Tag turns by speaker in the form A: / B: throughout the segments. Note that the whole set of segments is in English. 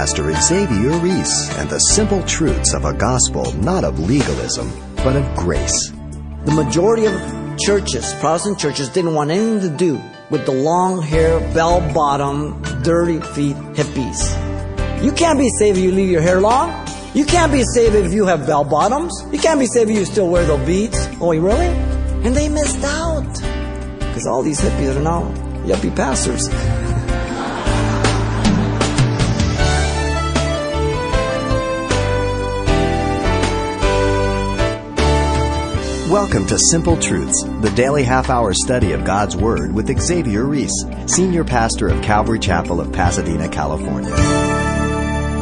A: Pastor Xavier Reese and the simple truths of a gospel not of legalism, but of grace.
B: The majority of churches, Protestant churches, didn't want anything to do with the long hair, bell bottom, dirty feet hippies. You can't be saved if you leave your hair long. You can't be saved if you have bell bottoms. You can't be saved if you still wear those beads. Oh, really? And they missed out. Because all these hippies are now yuppie pastors.
A: Welcome to Simple Truths, the daily half hour study of God's Word with Xavier Reese, Senior Pastor of Calvary Chapel of Pasadena, California.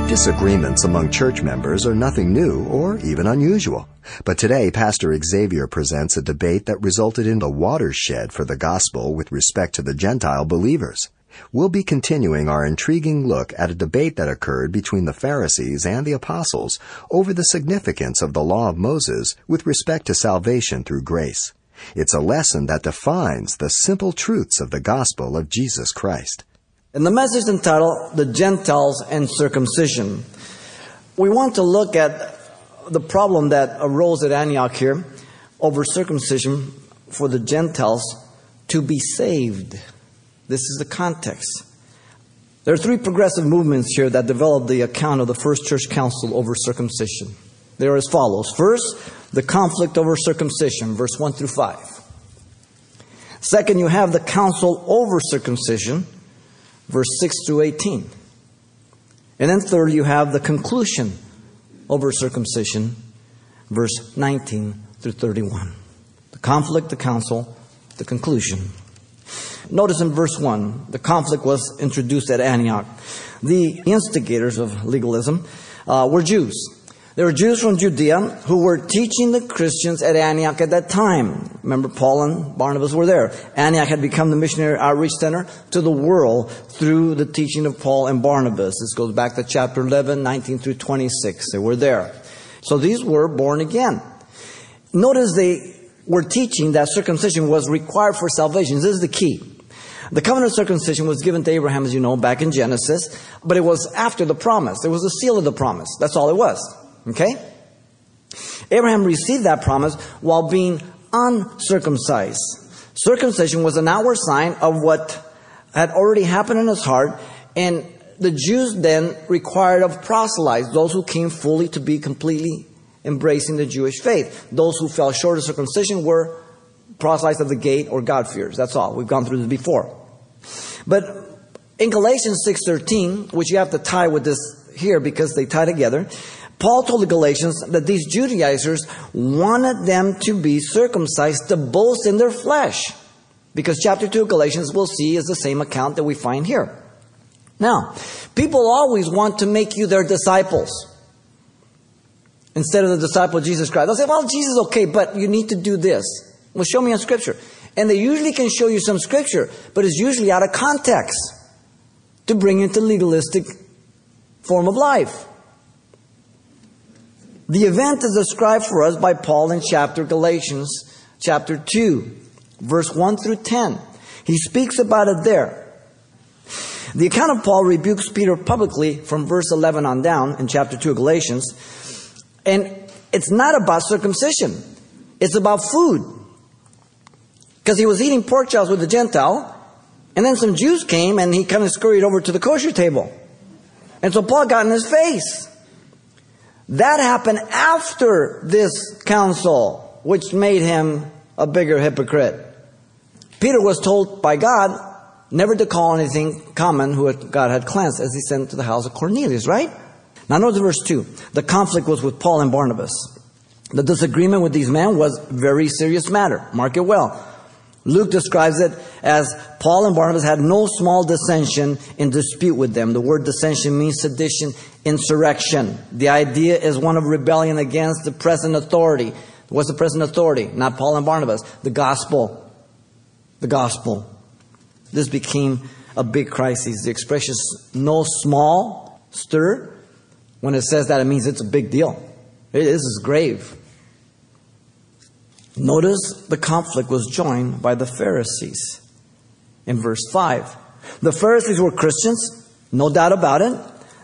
A: Disagreements among church members are nothing new or even unusual. But today, Pastor Xavier presents a debate that resulted in a watershed for the gospel with respect to the Gentile believers. We'll be continuing our intriguing look at a debate that occurred between the Pharisees and the apostles over the significance of the law of Moses with respect to salvation through grace. It's a lesson that defines the simple truths of the gospel of Jesus Christ.
B: In the message entitled The Gentiles and Circumcision, we want to look at the problem that arose at Antioch here over circumcision for the Gentiles to be saved. This is the context. There are three progressive movements here that developed the account of the first church council over circumcision. They are as follows. First, the conflict over circumcision, verse 1 through 5. Second, you have the council over circumcision, verse 6 through 18. And then third, you have the conclusion over circumcision, verse 19 through 31. The conflict, the council, the conclusion. Notice in verse 1, the conflict was introduced at Antioch. The instigators of legalism uh, were Jews. There were Jews from Judea who were teaching the Christians at Antioch at that time. Remember, Paul and Barnabas were there. Antioch had become the missionary outreach center to the world through the teaching of Paul and Barnabas. This goes back to chapter 11, 19 through 26. They were there. So these were born again. Notice they were teaching that circumcision was required for salvation. This is the key. The covenant of circumcision was given to Abraham, as you know, back in Genesis, but it was after the promise. It was the seal of the promise. That's all it was. Okay? Abraham received that promise while being uncircumcised. Circumcision was an outward sign of what had already happened in his heart, and the Jews then required of proselytes, those who came fully to be completely embracing the Jewish faith. Those who fell short of circumcision were proselytes of the gate or God-fearers. That's all. We've gone through this before. But in Galatians 6.13, which you have to tie with this here because they tie together, Paul told the Galatians that these Judaizers wanted them to be circumcised to boast in their flesh. Because chapter 2 of Galatians, we'll see, is the same account that we find here. Now, people always want to make you their disciples instead of the disciple of Jesus Christ. They'll say, well, Jesus okay, but you need to do this. Well, show me on scripture. And they usually can show you some scripture, but it's usually out of context to bring into legalistic form of life. The event is described for us by Paul in chapter Galatians, chapter 2, verse 1 through 10. He speaks about it there. The account of Paul rebukes Peter publicly from verse 11 on down in chapter 2 of Galatians. And it's not about circumcision, it's about food. Because he was eating pork chops with the Gentile, and then some Jews came and he kind of scurried over to the kosher table. And so Paul got in his face. That happened after this council, which made him a bigger hypocrite. Peter was told by God never to call anything common who God had cleansed as he sent to the house of Cornelius, right? Now notice verse 2. The conflict was with Paul and Barnabas. The disagreement with these men was a very serious matter. Mark it well. Luke describes it as Paul and Barnabas had no small dissension in dispute with them. The word dissension means sedition, insurrection. The idea is one of rebellion against the present authority. What's the present authority? Not Paul and Barnabas. The gospel. The gospel. This became a big crisis. The expression no small stir, when it says that, it means it's a big deal. It is grave. Notice the conflict was joined by the Pharisees in verse 5. The Pharisees were Christians, no doubt about it.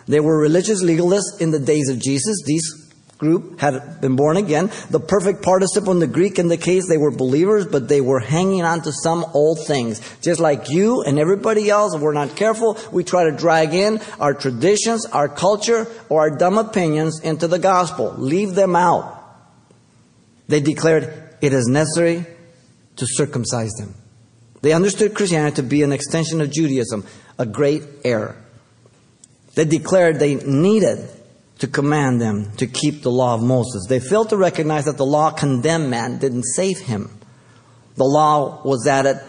B: They were religious legalists in the days of Jesus. These group had been born again. The perfect participle in the Greek in the case, they were believers, but they were hanging on to some old things. Just like you and everybody else, if we're not careful, we try to drag in our traditions, our culture, or our dumb opinions into the gospel. Leave them out. They declared it is necessary to circumcise them. They understood Christianity to be an extension of Judaism, a great error. They declared they needed to command them to keep the law of Moses. They failed to recognize that the law condemned man, didn't save him. The law was added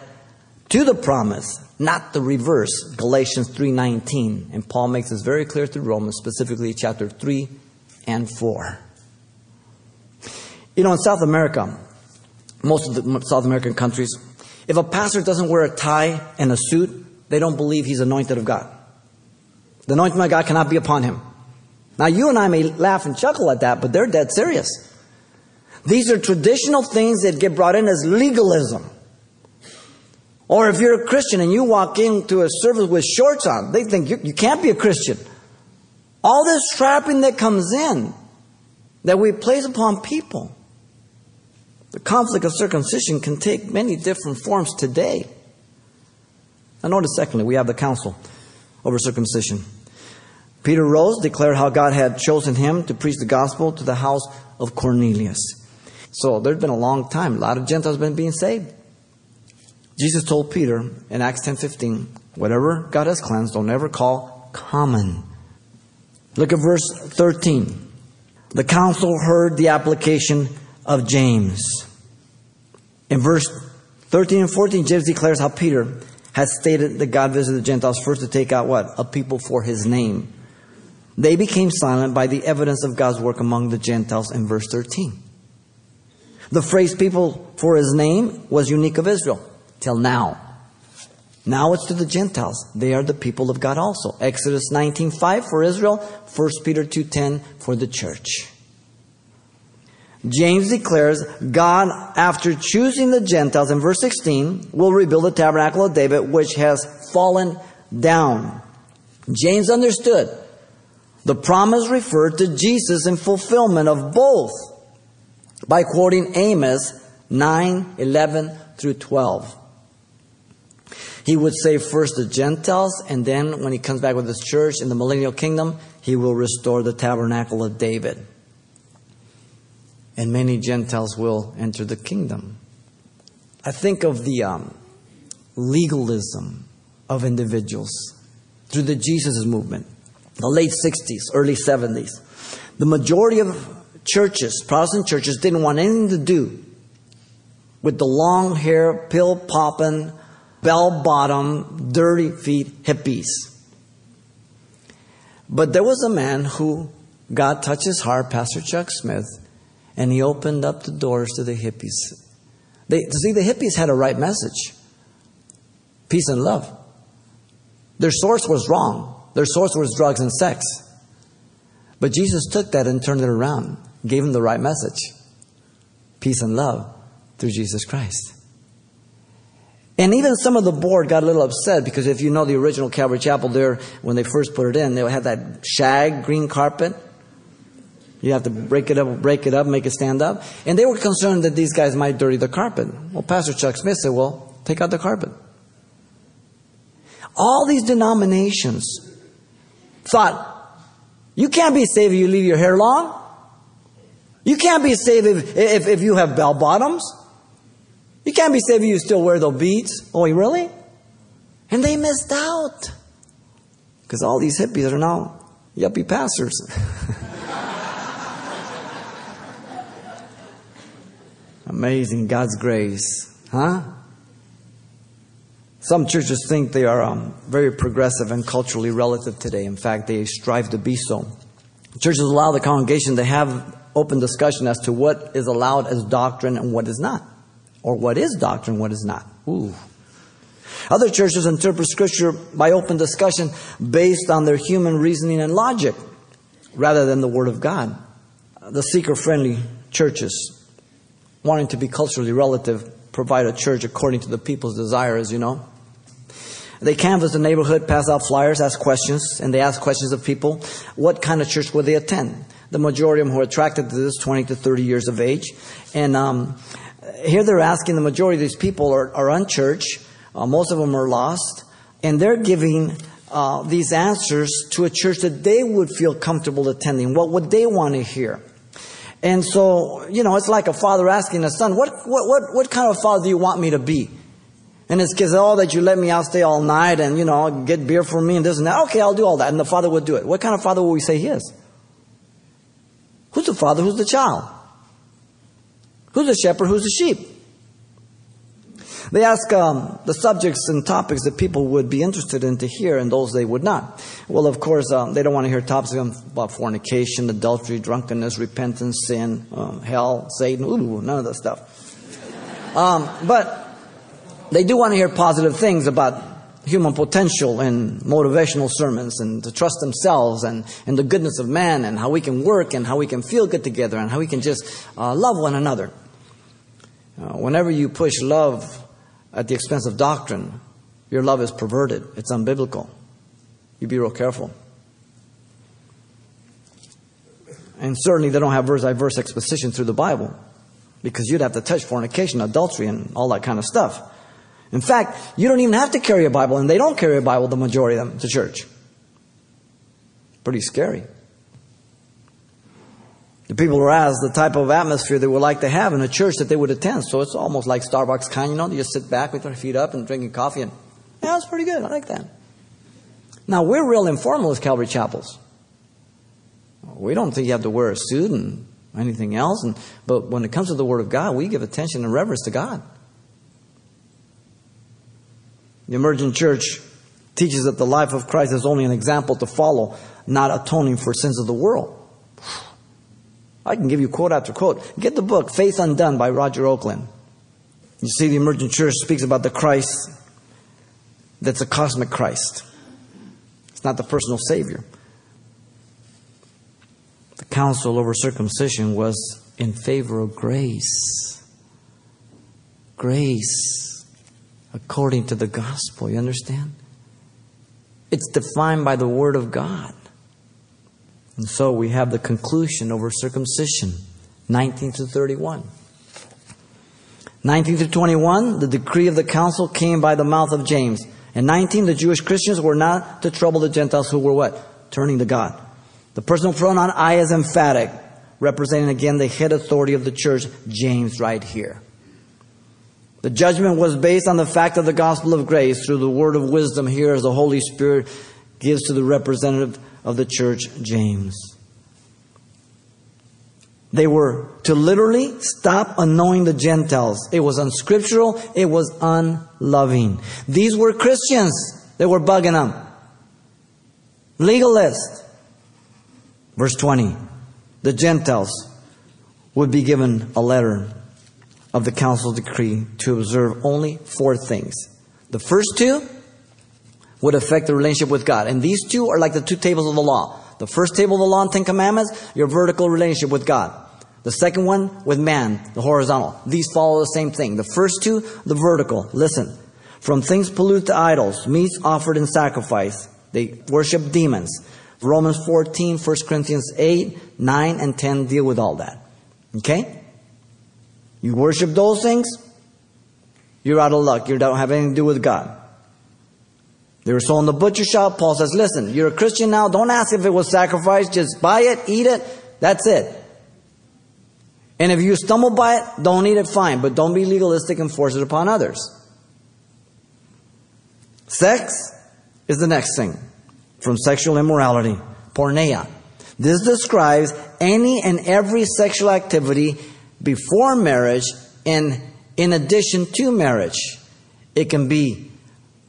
B: to the promise, not the reverse. Galatians 3:19, and Paul makes this very clear through Romans, specifically chapter 3 and 4. You know, in South America, most of the South American countries, if a pastor doesn't wear a tie and a suit, they don't believe he's anointed of God. The anointing of God cannot be upon him. Now, you and I may laugh and chuckle at that, but they're dead serious. These are traditional things that get brought in as legalism. Or if you're a Christian and you walk into a service with shorts on, they think you, you can't be a Christian. All this trapping that comes in that we place upon people. The conflict of circumcision can take many different forms today. And notice, secondly, we have the council over circumcision. Peter rose, declared how God had chosen him to preach the gospel to the house of Cornelius. So there's been a long time. A lot of Gentiles have been being saved. Jesus told Peter in Acts 10:15, whatever God has cleansed, don't ever call common. Look at verse 13. The council heard the application of James. In verse 13 and 14, James declares how Peter has stated that God visited the Gentiles first to take out what? A people for his name. They became silent by the evidence of God's work among the Gentiles in verse 13. The phrase people for his name was unique of Israel till now. Now it's to the Gentiles. They are the people of God also. Exodus 19:5 for Israel, 1 Peter 2:10 for the church. James declares God, after choosing the Gentiles in verse 16, will rebuild the tabernacle of David, which has fallen down. James understood the promise referred to Jesus in fulfillment of both by quoting Amos 9 11 through 12. He would save first the Gentiles, and then when he comes back with his church in the millennial kingdom, he will restore the tabernacle of David. And many Gentiles will enter the kingdom. I think of the um, legalism of individuals through the Jesus movement the late 60s, early 70s. The majority of churches, Protestant churches, didn't want anything to do with the long hair, pill popping, bell bottom, dirty feet hippies. But there was a man who God touched his heart, Pastor Chuck Smith, and he opened up the doors to the hippies. They, see, the hippies had a right message peace and love. Their source was wrong. Their source was drugs and sex. But Jesus took that and turned it around, gave them the right message peace and love through Jesus Christ. And even some of the board got a little upset because if you know the original Calvary Chapel there, when they first put it in, they had that shag green carpet. You have to break it up, break it up, make it stand up. And they were concerned that these guys might dirty the carpet. Well, Pastor Chuck Smith said, well, take out the carpet. All these denominations thought, you can't be saved if you leave your hair long. You can't be saved if, if, if you have bell bottoms. You can't be saved if you still wear those beads. Oh, really? And they missed out. Because all these hippies are now yuppie pastors. Amazing God's grace. Huh? Some churches think they are um, very progressive and culturally relative today. In fact, they strive to be so. Churches allow the congregation to have open discussion as to what is allowed as doctrine and what is not, or what is doctrine, what is not. Ooh. Other churches interpret Scripture by open discussion based on their human reasoning and logic rather than the Word of God. The seeker friendly churches, wanting to be culturally relative, provide a church according to the people's desires, you know. They canvass the neighborhood, pass out flyers, ask questions, and they ask questions of people. What kind of church would they attend? The majority of them who are attracted to this, 20 to 30 years of age. And um, here they're asking the majority of these people are, are unchurched. Uh, most of them are lost. And they're giving uh, these answers to a church that they would feel comfortable attending. What would they want to hear? And so, you know, it's like a father asking a son, what, what, what, what kind of father do you want me to be? And it's because, oh, that you let me out stay all night and, you know, get beer for me and this and that. Okay, I'll do all that. And the father would do it. What kind of father would we say he is? Who's the father? Who's the child? Who's the shepherd? Who's the sheep? They ask um, the subjects and topics that people would be interested in to hear and those they would not. Well, of course, um, they don't want to hear topics about fornication, adultery, drunkenness, repentance, sin, um, hell, Satan, ooh, none of that stuff. Um, but they do want to hear positive things about human potential and motivational sermons and to trust themselves and, and the goodness of man and how we can work and how we can feel good together and how we can just uh, love one another. Uh, whenever you push love at the expense of doctrine, your love is perverted. It's unbiblical. You be real careful. And certainly they don't have verse by verse exposition through the Bible because you'd have to touch fornication, adultery, and all that kind of stuff. In fact, you don't even have to carry a Bible, and they don't carry a Bible, the majority of them, to church. Pretty scary. The people are asked the type of atmosphere they would like to have in a church that they would attend. So it's almost like Starbucks kind, you know, you just sit back with your feet up and drinking coffee and, yeah, that's pretty good. I like that. Now, we're real informal as Calvary Chapels. We don't think you have to wear a suit and anything else. And, but when it comes to the Word of God, we give attention and reverence to God. The emergent church teaches that the life of Christ is only an example to follow, not atoning for sins of the world. I can give you quote after quote. Get the book, Faith Undone by Roger Oakland. You see, the emergent church speaks about the Christ that's a cosmic Christ. It's not the personal Savior. The council over circumcision was in favor of grace. Grace according to the gospel. You understand? It's defined by the Word of God. And so we have the conclusion over circumcision, 19 to 31. 19 to 21, the decree of the council came by the mouth of James. And 19, the Jewish Christians were not to trouble the Gentiles who were what? Turning to God. The personal pronoun I is emphatic, representing again the head authority of the church, James right here. The judgment was based on the fact of the gospel of grace through the word of wisdom here as the Holy Spirit gives to the representative of the church, James. They were to literally stop annoying the Gentiles. It was unscriptural, it was unloving. These were Christians that were bugging them. Legalist. Verse 20. The Gentiles would be given a letter of the council decree to observe only four things. The first two would affect the relationship with God. And these two are like the two tables of the law. The first table of the law and Ten Commandments, your vertical relationship with God. The second one with man, the horizontal. These follow the same thing. The first two, the vertical. Listen. From things polluted to idols, meats offered in sacrifice. They worship demons. Romans 14, 1 Corinthians 8, 9, and 10 deal with all that. Okay? You worship those things, you're out of luck. You don't have anything to do with God. They were sold in the butcher shop. Paul says, listen, you're a Christian now. Don't ask if it was sacrificed. Just buy it, eat it. That's it. And if you stumble by it, don't eat it, fine. But don't be legalistic and force it upon others. Sex is the next thing from sexual immorality. Porneia. This describes any and every sexual activity before marriage and in addition to marriage. It can be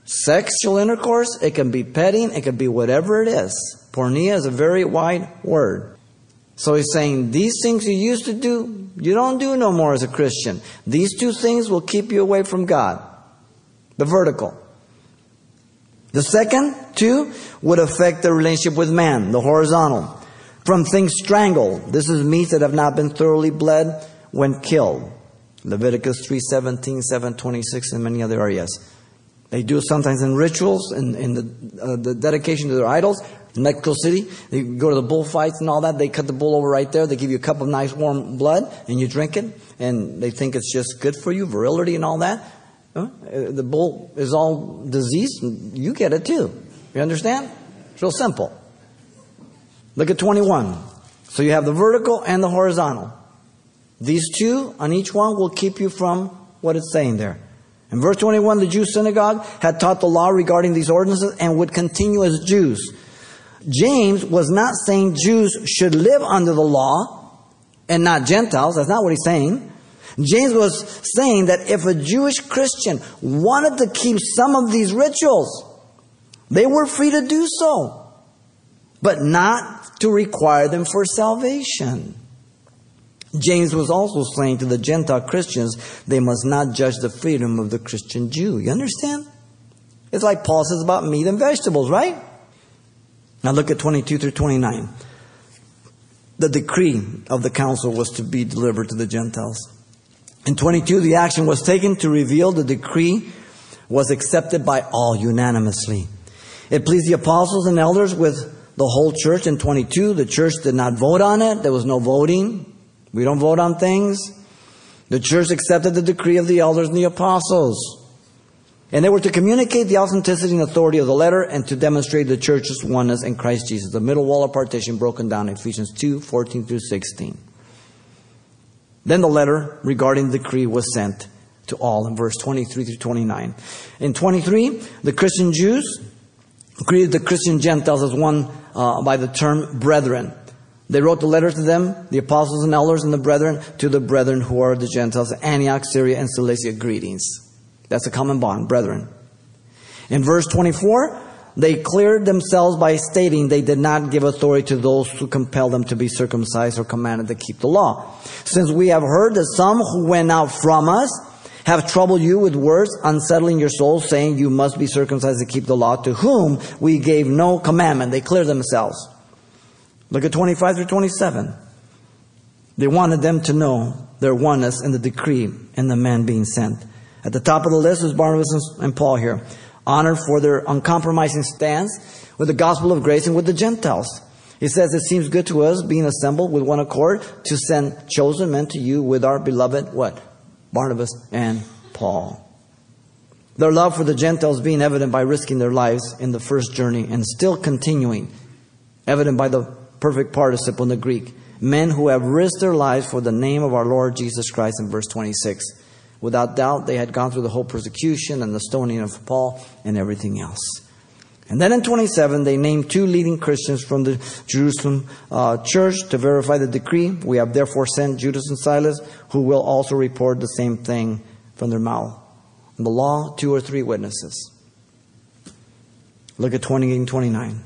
B: Sexual intercourse, it can be petting, it can be whatever it is. Porneia is a very wide word. So he's saying these things you used to do, you don't do no more as a Christian. These two things will keep you away from God. The vertical. The second two would affect the relationship with man, the horizontal. From things strangled. This is meat that have not been thoroughly bled when killed. Leviticus 3:17, 7:26 and many other areas. They do it sometimes in rituals, in, in the, uh, the dedication to their idols. Mexico City, they go to the bullfights and all that. They cut the bull over right there. They give you a cup of nice warm blood, and you drink it. And they think it's just good for you, virility and all that. Huh? Uh, the bull is all diseased, and you get it too. You understand? It's real simple. Look at 21. So you have the vertical and the horizontal. These two on each one will keep you from what it's saying there. In verse 21, the Jews synagogue had taught the law regarding these ordinances and would continue as Jews. James was not saying Jews should live under the law and not Gentiles. That's not what he's saying. James was saying that if a Jewish Christian wanted to keep some of these rituals, they were free to do so, but not to require them for salvation. James was also saying to the Gentile Christians, they must not judge the freedom of the Christian Jew. You understand? It's like Paul says about meat and vegetables, right? Now look at 22 through 29. The decree of the council was to be delivered to the Gentiles. In 22, the action was taken to reveal the decree was accepted by all unanimously. It pleased the apostles and elders with the whole church. In 22, the church did not vote on it. There was no voting. We don't vote on things. The church accepted the decree of the elders and the apostles. And they were to communicate the authenticity and authority of the letter and to demonstrate the church's oneness in Christ Jesus. The middle wall of partition broken down, Ephesians 2 14 through 16. Then the letter regarding the decree was sent to all in verse 23 through 29. In 23, the Christian Jews greeted the Christian Gentiles as one uh, by the term brethren. They wrote the letter to them, the apostles and elders and the brethren, to the brethren who are the Gentiles, Antioch, Syria, and Cilicia, greetings. That's a common bond, brethren. In verse 24, they cleared themselves by stating they did not give authority to those who compelled them to be circumcised or commanded to keep the law. Since we have heard that some who went out from us have troubled you with words, unsettling your souls, saying you must be circumcised to keep the law, to whom we gave no commandment. They cleared themselves. Look at 25 through 27. They wanted them to know their oneness in the decree and the man being sent. At the top of the list is Barnabas and Paul here, honored for their uncompromising stance with the gospel of grace and with the Gentiles. He says, It seems good to us, being assembled with one accord, to send chosen men to you with our beloved, what? Barnabas and Paul. Their love for the Gentiles being evident by risking their lives in the first journey and still continuing, evident by the perfect participle in the Greek. Men who have risked their lives for the name of our Lord Jesus Christ in verse 26. Without doubt, they had gone through the whole persecution and the stoning of Paul and everything else. And then in 27, they named two leading Christians from the Jerusalem uh, church to verify the decree. We have therefore sent Judas and Silas, who will also report the same thing from their mouth. In the law, two or three witnesses. Look at 28 and 29.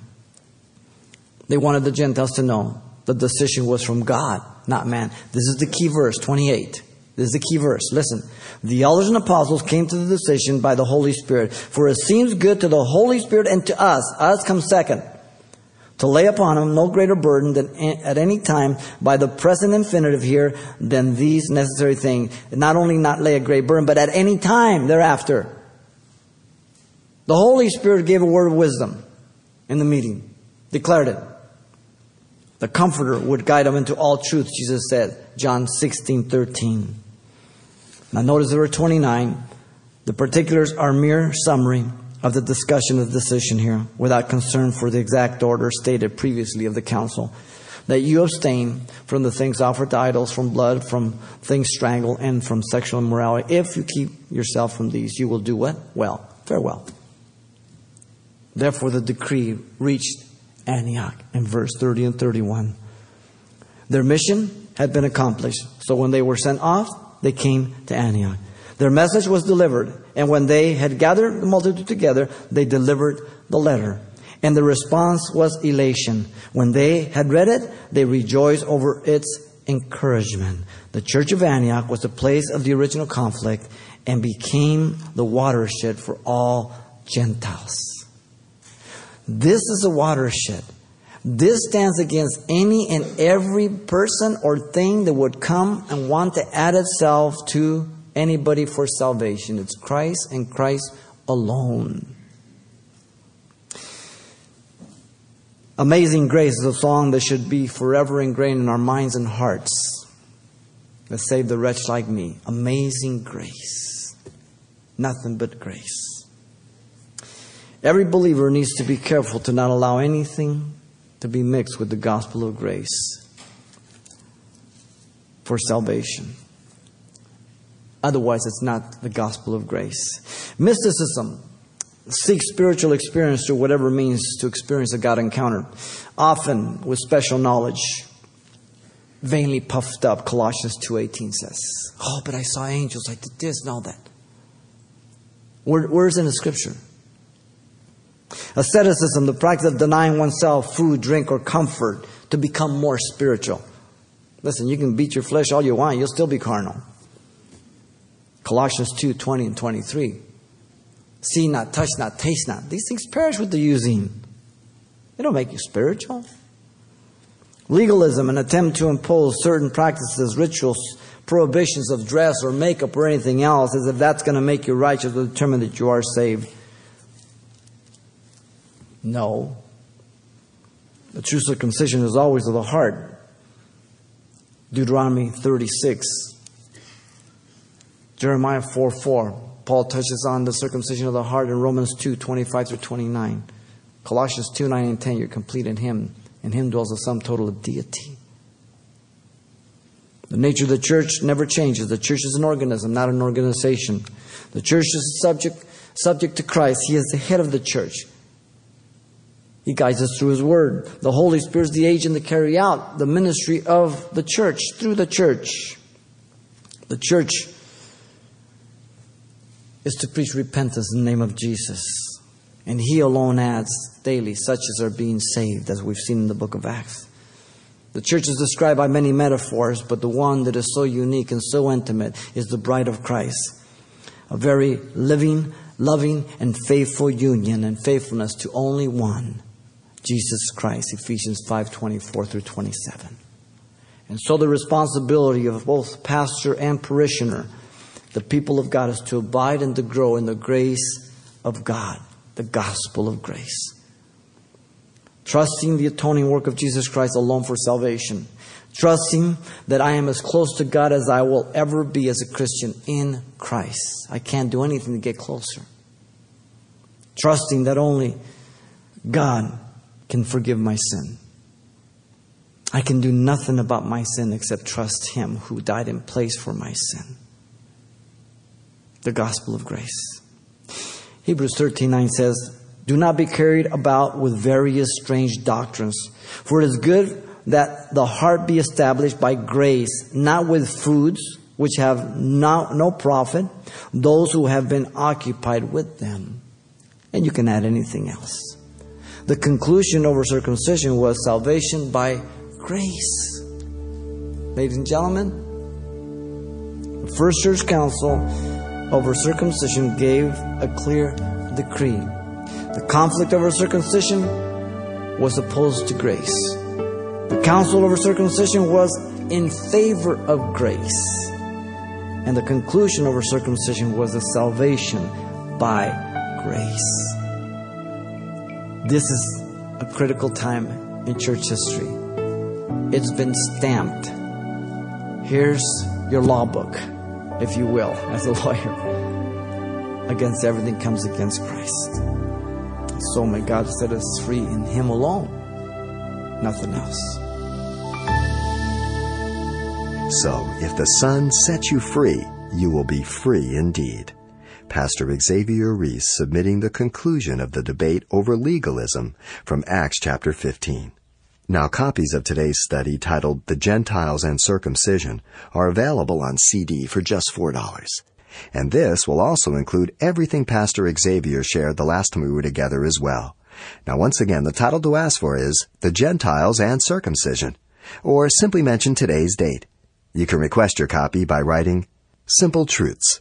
B: They wanted the Gentiles to know the decision was from God, not man. This is the key verse, 28. This is the key verse. Listen. The elders and apostles came to the decision by the Holy Spirit. For it seems good to the Holy Spirit and to us, us comes second, to lay upon him no greater burden than at any time by the present infinitive here than these necessary things. Not only not lay a great burden, but at any time thereafter. The Holy Spirit gave a word of wisdom in the meeting, declared it. The Comforter would guide them into all truth, Jesus said, John 16, 13. Now notice are 29. The particulars are mere summary of the discussion of the decision here, without concern for the exact order stated previously of the council. That you abstain from the things offered to idols, from blood, from things strangled, and from sexual immorality. If you keep yourself from these, you will do what? Well, farewell. Therefore, the decree reached Antioch in verse 30 and 31. Their mission had been accomplished. So when they were sent off, they came to Antioch. Their message was delivered, and when they had gathered the multitude together, they delivered the letter. And the response was elation. When they had read it, they rejoiced over its encouragement. The church of Antioch was the place of the original conflict and became the watershed for all Gentiles. This is a watershed. This stands against any and every person or thing that would come and want to add itself to anybody for salvation. It's Christ and Christ alone. Amazing Grace is a song that should be forever ingrained in our minds and hearts that saved the wretch like me. Amazing grace. Nothing but grace. Every believer needs to be careful to not allow anything to be mixed with the gospel of grace for salvation. Otherwise, it's not the gospel of grace. Mysticism seeks spiritual experience through whatever means to experience a God encounter, often with special knowledge. Vainly puffed up, Colossians 2.18 says. Oh, but I saw angels, I did this and all that. Where, where's in the scripture? Asceticism, the practice of denying oneself food, drink, or comfort to become more spiritual. Listen, you can beat your flesh all you want, you'll still be carnal. Colossians 2 20 and 23. See not, touch not, taste not. These things perish with the using. They don't make you spiritual. Legalism, an attempt to impose certain practices, rituals, prohibitions of dress or makeup or anything else, as if that's going to make you righteous or determine that you are saved. No. The true circumcision is always of the heart. Deuteronomy 36. Jeremiah 4 4. Paul touches on the circumcision of the heart in Romans 2 25 through 29. Colossians 2 9 and 10. You're complete in Him. In Him dwells the sum total of deity. The nature of the church never changes. The church is an organism, not an organization. The church is subject, subject to Christ. He is the head of the church. He guides us through His Word. The Holy Spirit is the agent to carry out the ministry of the church through the church. The church is to preach repentance in the name of Jesus. And He alone adds daily such as are being saved, as we've seen in the book of Acts. The church is described by many metaphors, but the one that is so unique and so intimate is the bride of Christ. A very living, loving, and faithful union and faithfulness to only one Jesus Christ, Ephesians 5 24 through 27. And so the responsibility of both pastor and parishioner, the people of God, is to abide and to grow in the grace of God, the gospel of grace. Trusting the atoning work of Jesus Christ alone for salvation. Trusting that I am as close to God as I will ever be as a Christian in Christ. I can't do anything to get closer. Trusting that only God can forgive my sin. I can do nothing about my sin except trust Him who died in place for my sin. The gospel of grace. Hebrews 13 9 says, Do not be carried about with various strange doctrines, for it is good that the heart be established by grace, not with foods which have no, no profit, those who have been occupied with them. And you can add anything else. The conclusion over circumcision was salvation by grace. Ladies and gentlemen, the First Church Council over circumcision gave a clear decree. The conflict over circumcision was opposed to grace. The council over circumcision was in favor of grace. And the conclusion over circumcision was the salvation by grace. This is a critical time in church history. It's been stamped. Here's your law book, if you will, as a lawyer, against everything comes against Christ. So may God set us free in Him alone, nothing else.
A: So, if the Son sets you free, you will be free indeed. Pastor Xavier Reese submitting the conclusion of the debate over legalism from Acts chapter 15. Now copies of today's study titled The Gentiles and Circumcision are available on CD for just $4. And this will also include everything Pastor Xavier shared the last time we were together as well. Now once again, the title to ask for is The Gentiles and Circumcision, or simply mention today's date. You can request your copy by writing Simple Truths,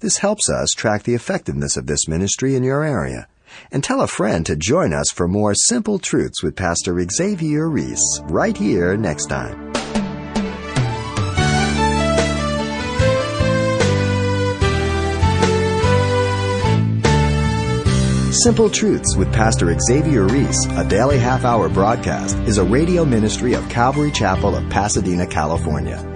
A: This helps us track the effectiveness of this ministry in your area. And tell a friend to join us for more Simple Truths with Pastor Xavier Reese right here next time. Simple Truths with Pastor Xavier Reese, a daily half hour broadcast, is a radio ministry of Calvary Chapel of Pasadena, California.